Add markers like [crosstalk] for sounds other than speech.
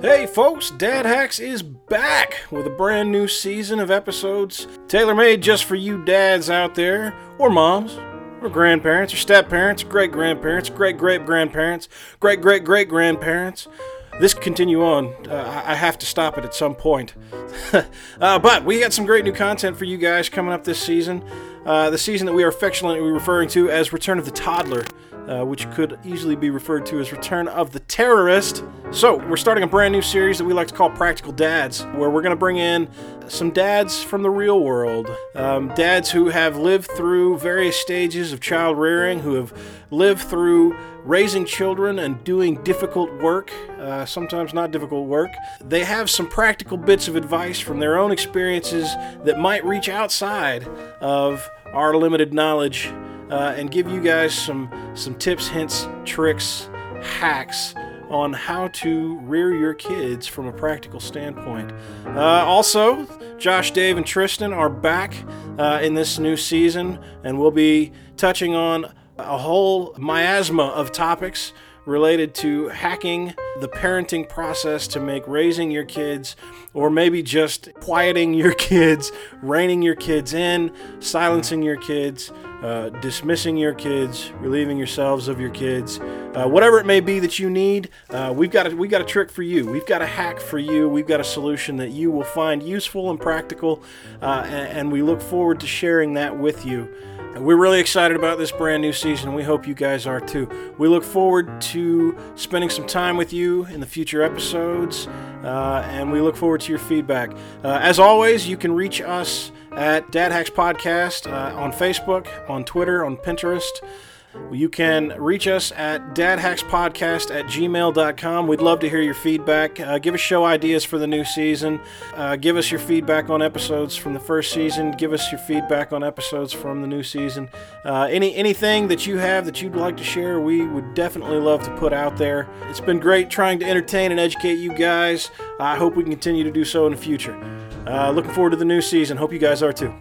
Hey folks, Dad Hacks is back with a brand new season of episodes tailor made just for you dads out there, or moms, or grandparents, or step parents, great grandparents, great great grandparents, great great great grandparents. This can continue on. Uh, I have to stop it at some point. [laughs] uh, but we got some great new content for you guys coming up this season. Uh, the season that we are affectionately referring to as Return of the Toddler, uh, which could easily be referred to as Return of the Terrorist. So, we're starting a brand new series that we like to call Practical Dads, where we're going to bring in some dads from the real world. Um, dads who have lived through various stages of child rearing, who have lived through raising children and doing difficult work, uh, sometimes not difficult work. They have some practical bits of advice from their own experiences that might reach outside of our limited knowledge uh, and give you guys some some tips, hints, tricks, hacks on how to rear your kids from a practical standpoint. Uh, also, Josh, Dave, and Tristan are back uh, in this new season, and we'll be touching on a whole miasma of topics related to hacking the parenting process to make raising your kids, or maybe just quieting your kids, reining your kids in, silencing your kids, uh, dismissing your kids, relieving yourselves of your kids, uh, whatever it may be that you need. Uh, we've got a, we've got a trick for you. We've got a hack for you. We've got a solution that you will find useful and practical, uh, and, and we look forward to sharing that with you. We're really excited about this brand new season. We hope you guys are too. We look forward to spending some time with you in the future episodes, uh, and we look forward to your feedback. Uh, as always, you can reach us at Dad Hacks Podcast uh, on Facebook, on Twitter, on Pinterest. You can reach us at dadhackspodcast at gmail.com. We'd love to hear your feedback. Uh, give us show ideas for the new season. Uh, give us your feedback on episodes from the first season. Give us your feedback on episodes from the new season. Uh, any Anything that you have that you'd like to share, we would definitely love to put out there. It's been great trying to entertain and educate you guys. I hope we can continue to do so in the future. Uh, looking forward to the new season. Hope you guys are too.